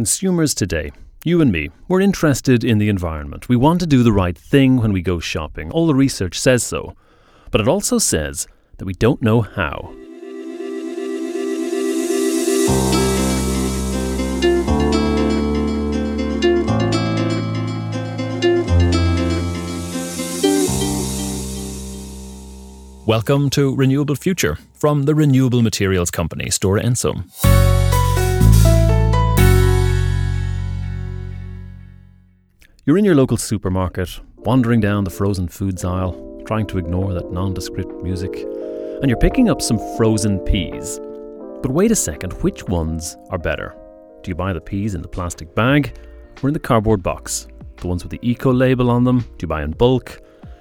Consumers today, you and me, we're interested in the environment. We want to do the right thing when we go shopping. All the research says so. But it also says that we don't know how. Welcome to Renewable Future from the renewable materials company Stora Enso. You're in your local supermarket, wandering down the frozen foods aisle, trying to ignore that nondescript music, and you're picking up some frozen peas. But wait a second, which ones are better? Do you buy the peas in the plastic bag or in the cardboard box? The ones with the eco label on them? Do you buy in bulk?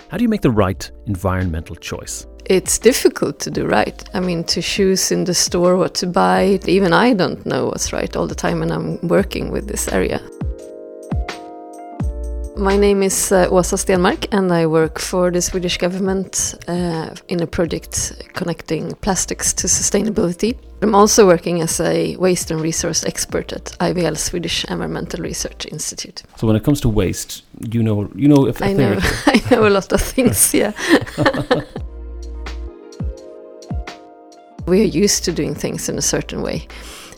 How do you make the right environmental choice? It's difficult to do right. I mean, to choose in the store what to buy, even I don't know what's right all the time, and I'm working with this area. My name is uh, Åsa Stenmarck, and I work for the Swedish government uh, in a project connecting plastics to sustainability. I'm also working as a waste and resource expert at IVL Swedish Environmental Research Institute. So when it comes to waste, you know you know if I know I know a lot of things. Yeah. we are used to doing things in a certain way,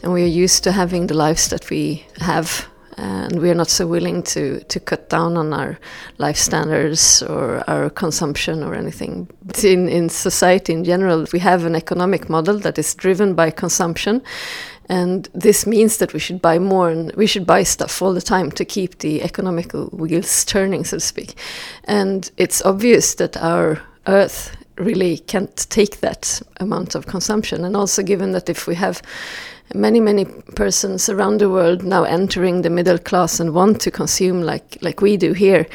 and we are used to having the lives that we have and we are not so willing to to cut down on our life standards or our consumption or anything. But In in society in general, we have an economic model that is driven by consumption. And this means that we should buy more and we should buy stuff all the time to keep the economical wheels turning, so to speak. And it's obvious that our Earth really can't take that amount of consumption. And also, given that if we have many many persons around the world now entering the middle class and want to consume like like we do here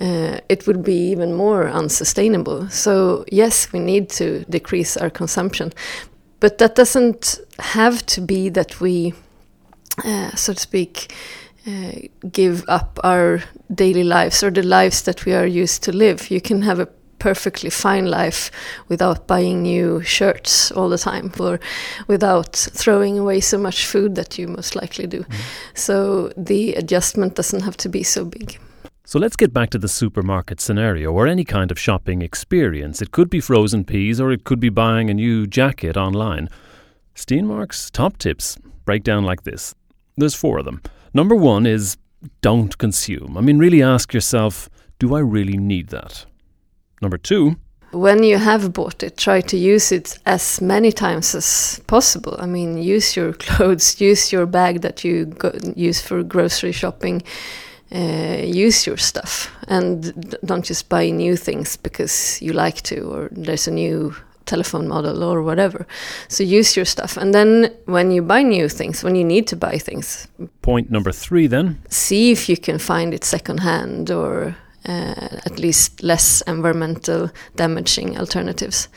uh, it would be even more unsustainable. So yes we need to decrease our consumption. But that doesn't have to be that we uh, so to speak uh, give up our daily lives or the lives that we are used to live. You can have a perfectly fine life without buying new shirts all the time or without throwing away so much food that you most likely do. Mm. So the adjustment doesn't have to be so big. So let's get back to the supermarket scenario or any kind of shopping experience. It could be frozen peas or it could be buying a new jacket online. Stenmarck's top tips break down like this. There's four of them. Number one is don't consume. I mean, really ask yourself, do I really need that? Number two, when you have bought it, try to use it as many times as possible. I mean, use your clothes, use your bag that you go, use for grocery shopping, uh, use your stuff, and don't just buy new things because you like to or there's a new telephone model or whatever. So use your stuff. And then when you buy new things, when you need to buy things. Point number three then. See if you can find it secondhand or Uh, at least less environmental damaging alternatives.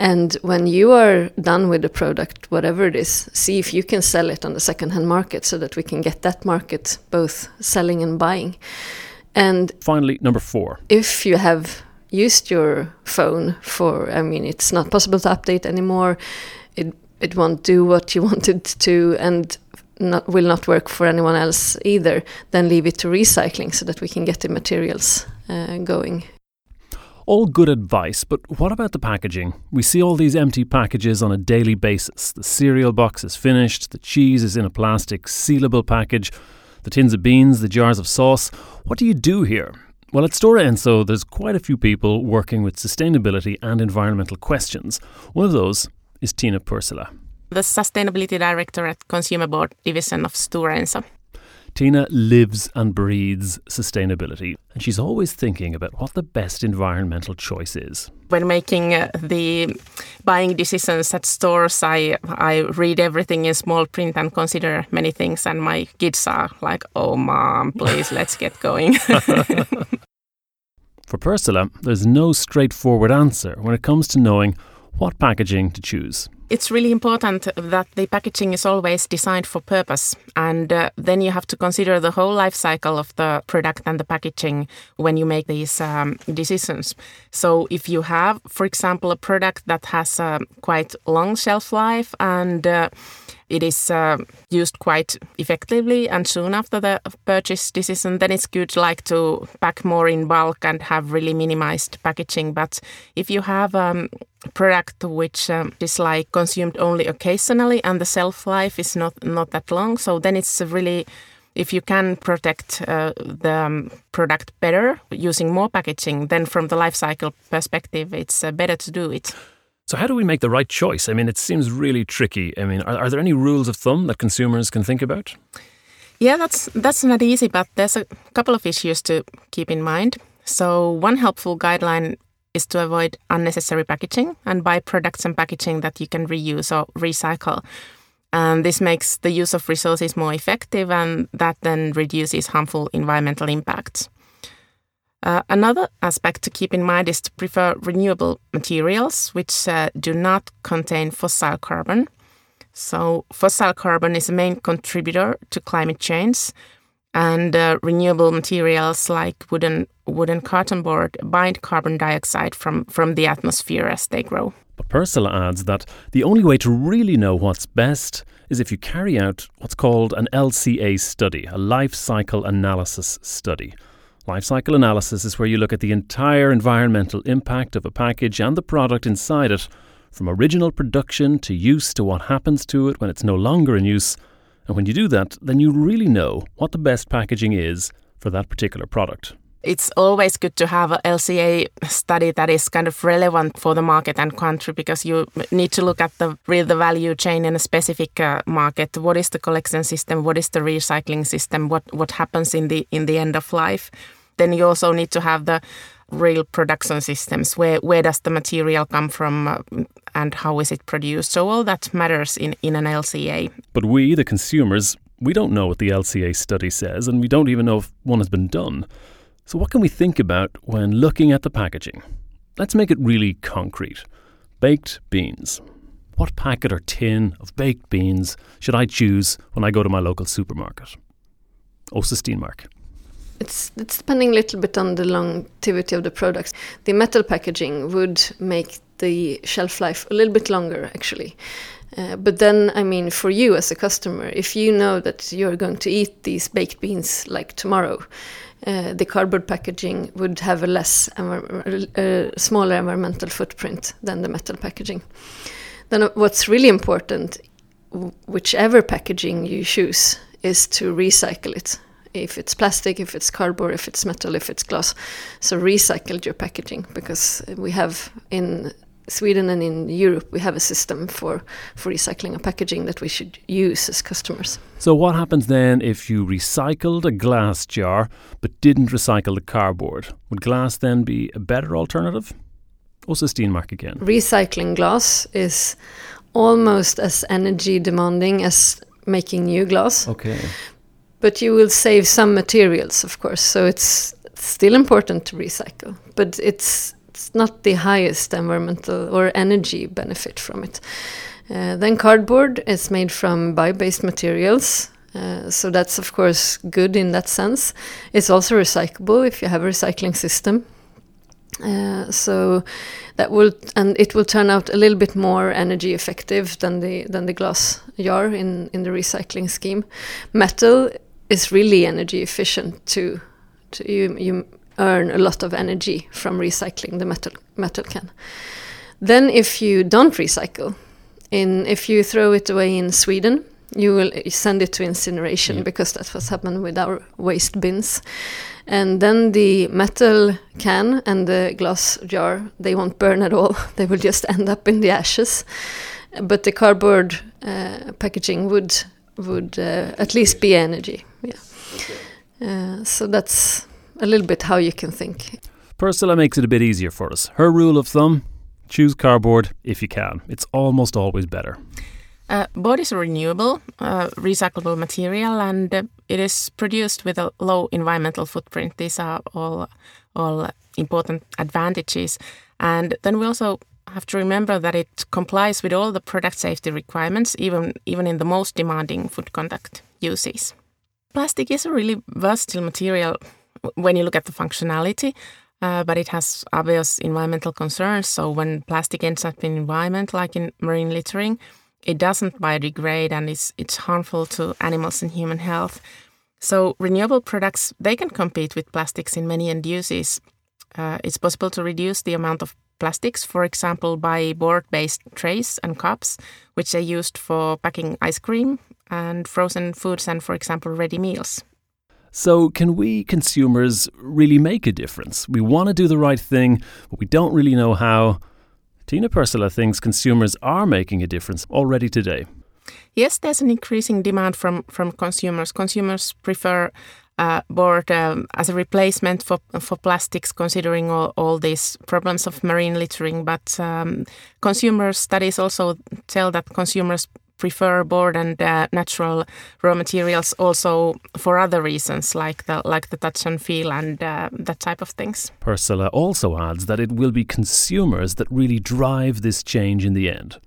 And when you are done with the product, whatever it is, see if you can sell it on the secondhand market so that we can get that market both selling and buying. And finally, number four. If you have used your phone for, I mean, it's not possible to update anymore, it, it won't do what you wanted to, and not, will not work for anyone else either, then leave it to recycling so that we can get the materials uh, going. All good advice, but what about the packaging? We see all these empty packages on a daily basis. The cereal box is finished, the cheese is in a plastic sealable package, the tins of beans, the jars of sauce. What do you do here? Well, at Stora Enso, there's quite a few people working with sustainability and environmental questions. One of those is Tiina Pursula the Sustainability Director at Consumer Board Division of Stora Enso. Tiina lives and breathes sustainability, and she's always thinking about what the best environmental choice is. When making uh, the buying decisions at stores, I I read everything in small print and consider many things, and my kids are like, "Oh, mom, please, let's get going." For Pursula, there's no straightforward answer when it comes to knowing what packaging to choose it's really important that the packaging is always designed for purpose. And uh, then you have to consider the whole life cycle of the product and the packaging when you make these um, decisions. So if you have, for example, a product that has a quite long shelf life and uh, it is uh, used quite effectively and soon after the purchase decision, then it's good like to pack more in bulk and have really minimized packaging. But if you have um, a product which um, is like consumed only occasionally and the shelf life is not not that long, so then it's really if you can protect uh, the um, product better using more packaging, then from the life cycle perspective, it's uh, better to do it. So, how do we make the right choice? I mean, it seems really tricky. I mean, are, are there any rules of thumb that consumers can think about? Yeah, that's that's not easy, but there's a couple of issues to keep in mind. So, one helpful guideline is to avoid unnecessary packaging and buy products and packaging that you can reuse or recycle. And this makes the use of resources more effective, and that then reduces harmful environmental impacts. Uh, another aspect to keep in mind is to prefer renewable materials which uh, do not contain fossil carbon. So, fossil carbon is a main contributor to climate change, and uh, renewable materials like wooden wooden carton board bind carbon dioxide from, from the atmosphere as they grow. But Pursula adds that the only way to really know what's best is if you carry out what's called an LCA study, a life cycle analysis study. Life cycle analysis is where you look at the entire environmental impact of a package and the product inside it, from original production to use to what happens to it when it's no longer in use. And when you do that, then you really know what the best packaging is for that particular product. It's always good to have a LCA study that is kind of relevant for the market and country because you need to look at the real the value chain in a specific uh, market. What is the collection system? What is the recycling system? What what happens in the in the end of life? Then you also need to have the real production systems. Where where does the material come from uh, and how is it produced? So all that matters in in an LCA but we the consumers we don't know what the LCA study says and we don't even know if one has been done. So what can we think about when looking at the packaging? Let's make it really concrete. Baked beans. What packet or tin of baked beans should I choose when I go to my local supermarket? Åsa Stenmarck it's it's depending a little bit on the longevity of the products. The metal packaging would make the shelf life a little bit longer, actually. Uh, but then, I mean, for you as a customer, if you know that you're going to eat these baked beans like tomorrow, uh, the cardboard packaging would have a less, a smaller environmental footprint than the metal packaging. Then, uh, what's really important, whichever packaging you choose, is to recycle it if it's plastic, if it's cardboard, if it's metal, if it's glass. So recycle your packaging because we have in Sweden and in Europe we have a system for for recycling a packaging that we should use as customers. So what happens then if you recycled a glass jar but didn't recycle the cardboard? Would glass then be a better alternative? Åsa Stenmarck again. Recycling glass is almost as energy demanding as making new glass. Okay but you will save some materials, of course. So it's still important to recycle, but it's it's not the highest environmental or energy benefit from it. Uh, then cardboard is made from bio-based materials, uh, so that's of course good in that sense. It's also recyclable if you have a recycling system. Uh, so that will and it will turn out a little bit more energy effective than the than the glass jar in in the recycling scheme. Metal is really energy efficient to, to you, you earn a lot of energy from recycling the metal metal can. Then if you don't recycle, in if you throw it away in Sweden, you will send it to incineration yeah. because that's what's happened with our waste bins. And then the metal can and the glass jar, they won't burn at all. they will just end up in the ashes. But the cardboard uh, packaging would would uh, at least be energy. Yeah. Okay. Uh, so that's a little bit how you can think. Pursula makes it a bit easier for us. Her rule of thumb choose cardboard if you can. It's almost always better. Uh, board is a renewable, uh, recyclable material, and uh, it is produced with a low environmental footprint. These are all all important advantages. And then we also have to remember that it complies with all the product safety requirements, even even in the most demanding food contact uses. Plastic is a really versatile material when you look at the functionality, uh, but it has obvious environmental concerns. So when plastic ends up in environment, like in marine littering, it doesn't biodegrade and it's it's harmful to animals and human health. So renewable products they can compete with plastics in many end uses. Uh, it's possible to reduce the amount of plastics, for example, by board-based trays and cups, which are used for packing ice cream and frozen foods and, for example, ready meals. So, can we consumers really make a difference? We want to do the right thing, but we don't really know how. Tiina Pursula thinks consumers are making a difference already today. Yes, there's an increasing demand from, from consumers. Consumers prefer uh, board um, as a replacement for for plastics, considering all, all these problems of marine littering. But um, consumer studies also tell that consumers prefer board and uh, natural raw materials also for other reasons like the like the touch and feel and uh, that type of things. Pursula also adds that it will be consumers that really drive this change in the end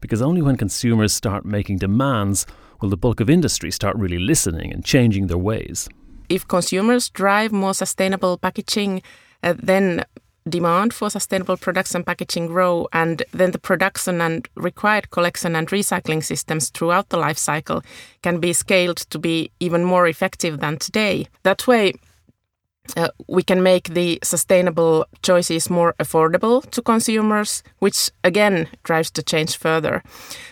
because only when consumers start making demands will the bulk of industry start really listening and changing their ways. If consumers drive more sustainable packaging, uh, then demand for sustainable products and packaging grow, and then the production and required collection and recycling systems throughout the life cycle can be scaled to be even more effective than today. That way, uh, we can make the sustainable choices more affordable to consumers, which again drives the change further.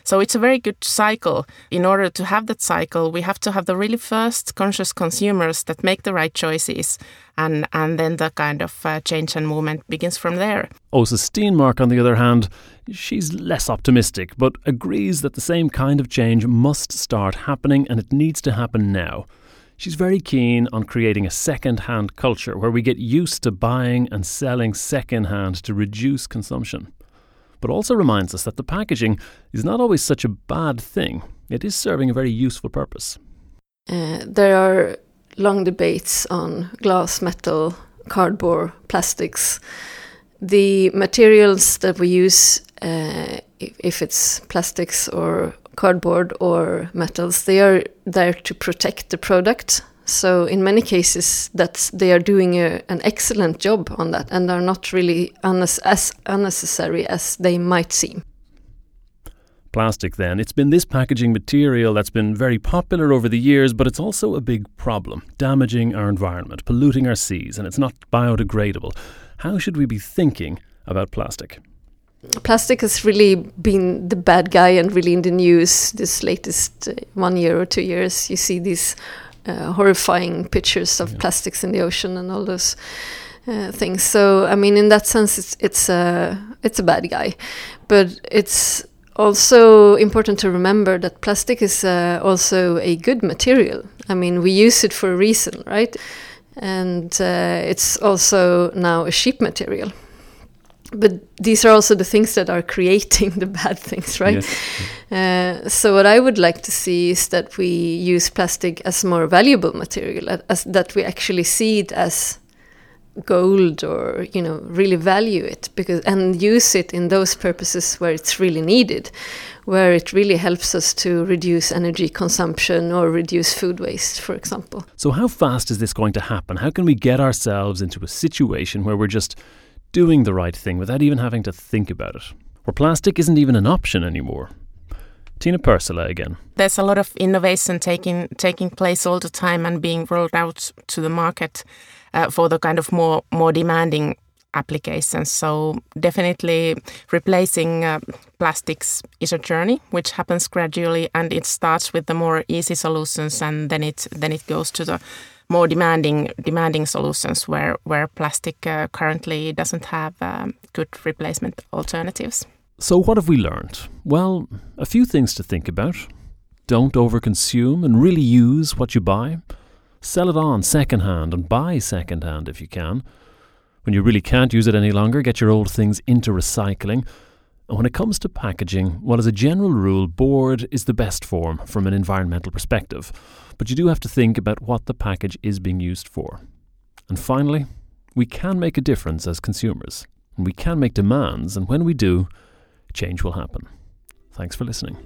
So it's a very good cycle. In order to have that cycle, we have to have the really first conscious consumers that make the right choices, and and then the kind of uh, change and movement begins from there. Åsa Stenmarck, on the other hand, she's less optimistic, but agrees that the same kind of change must start happening, and it needs to happen now. She's very keen on creating a second hand culture where we get used to buying and selling second hand to reduce consumption. But also reminds us that the packaging is not always such a bad thing, it is serving a very useful purpose. Uh, there are long debates on glass, metal, cardboard, plastics. The materials that we use, uh, if it's plastics or cardboard or metals, they are there to protect the product. So in many cases, that they are doing a, an excellent job on that, and are not really as unnecessary as they might seem. Plastic, then. It's been this packaging material that's been very popular over the years, but it's also a big problem, damaging our environment, polluting our seas, and it's not biodegradable. How should we be thinking about plastic? Plastic has really been the bad guy and really in the news this latest uh, one year or two years. You see these uh, horrifying pictures of yeah. plastics in the ocean and all those uh, things. So I mean, in that sense, it's it's a it's a bad guy, but it's also important to remember that plastic is uh, also a good material. I mean, we use it for a reason, right? And uh, it's also now a cheap material but these are also the things that are creating the bad things, right? Yes. Uh, so what I would like to see is that we use plastic as more valuable material, as that we actually see it as gold or you know really value it because and use it in those purposes where it's really needed where it really helps us to reduce energy consumption or reduce food waste for example so how fast is this going to happen how can we get ourselves into a situation where we're just doing the right thing without even having to think about it, where plastic isn't even an option anymore. Tiina Pursula again. There's a lot of innovation taking taking place all the time and being rolled out to the market uh, for the kind of more more demanding applications. So definitely replacing uh, plastics is a journey which happens gradually and it starts with the more easy solutions and then it then it goes to the more demanding demanding solutions where where plastic uh, currently doesn't have um, good replacement alternatives. So what have we learned? Well, a few things to think about. Don't overconsume and really use what you buy. Sell it on secondhand and buy secondhand if you can. When you really can't use it any longer, get your old things into recycling. And when it comes to packaging, well, as a general rule, board is the best form from an environmental perspective. But you do have to think about what the package is being used for. And finally, we can make a difference as consumers, and we can make demands, and when we do, change will happen. Thanks for listening.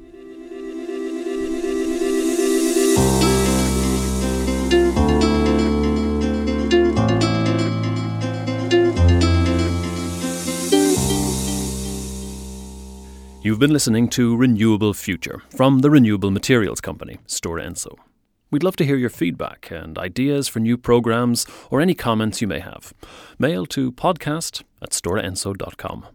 You've been listening to Renewable Future from the Renewable Materials Company, Stora Enso. We'd love to hear your feedback and ideas for new programs or any comments you may have. Mail to podcast at storaenso.com.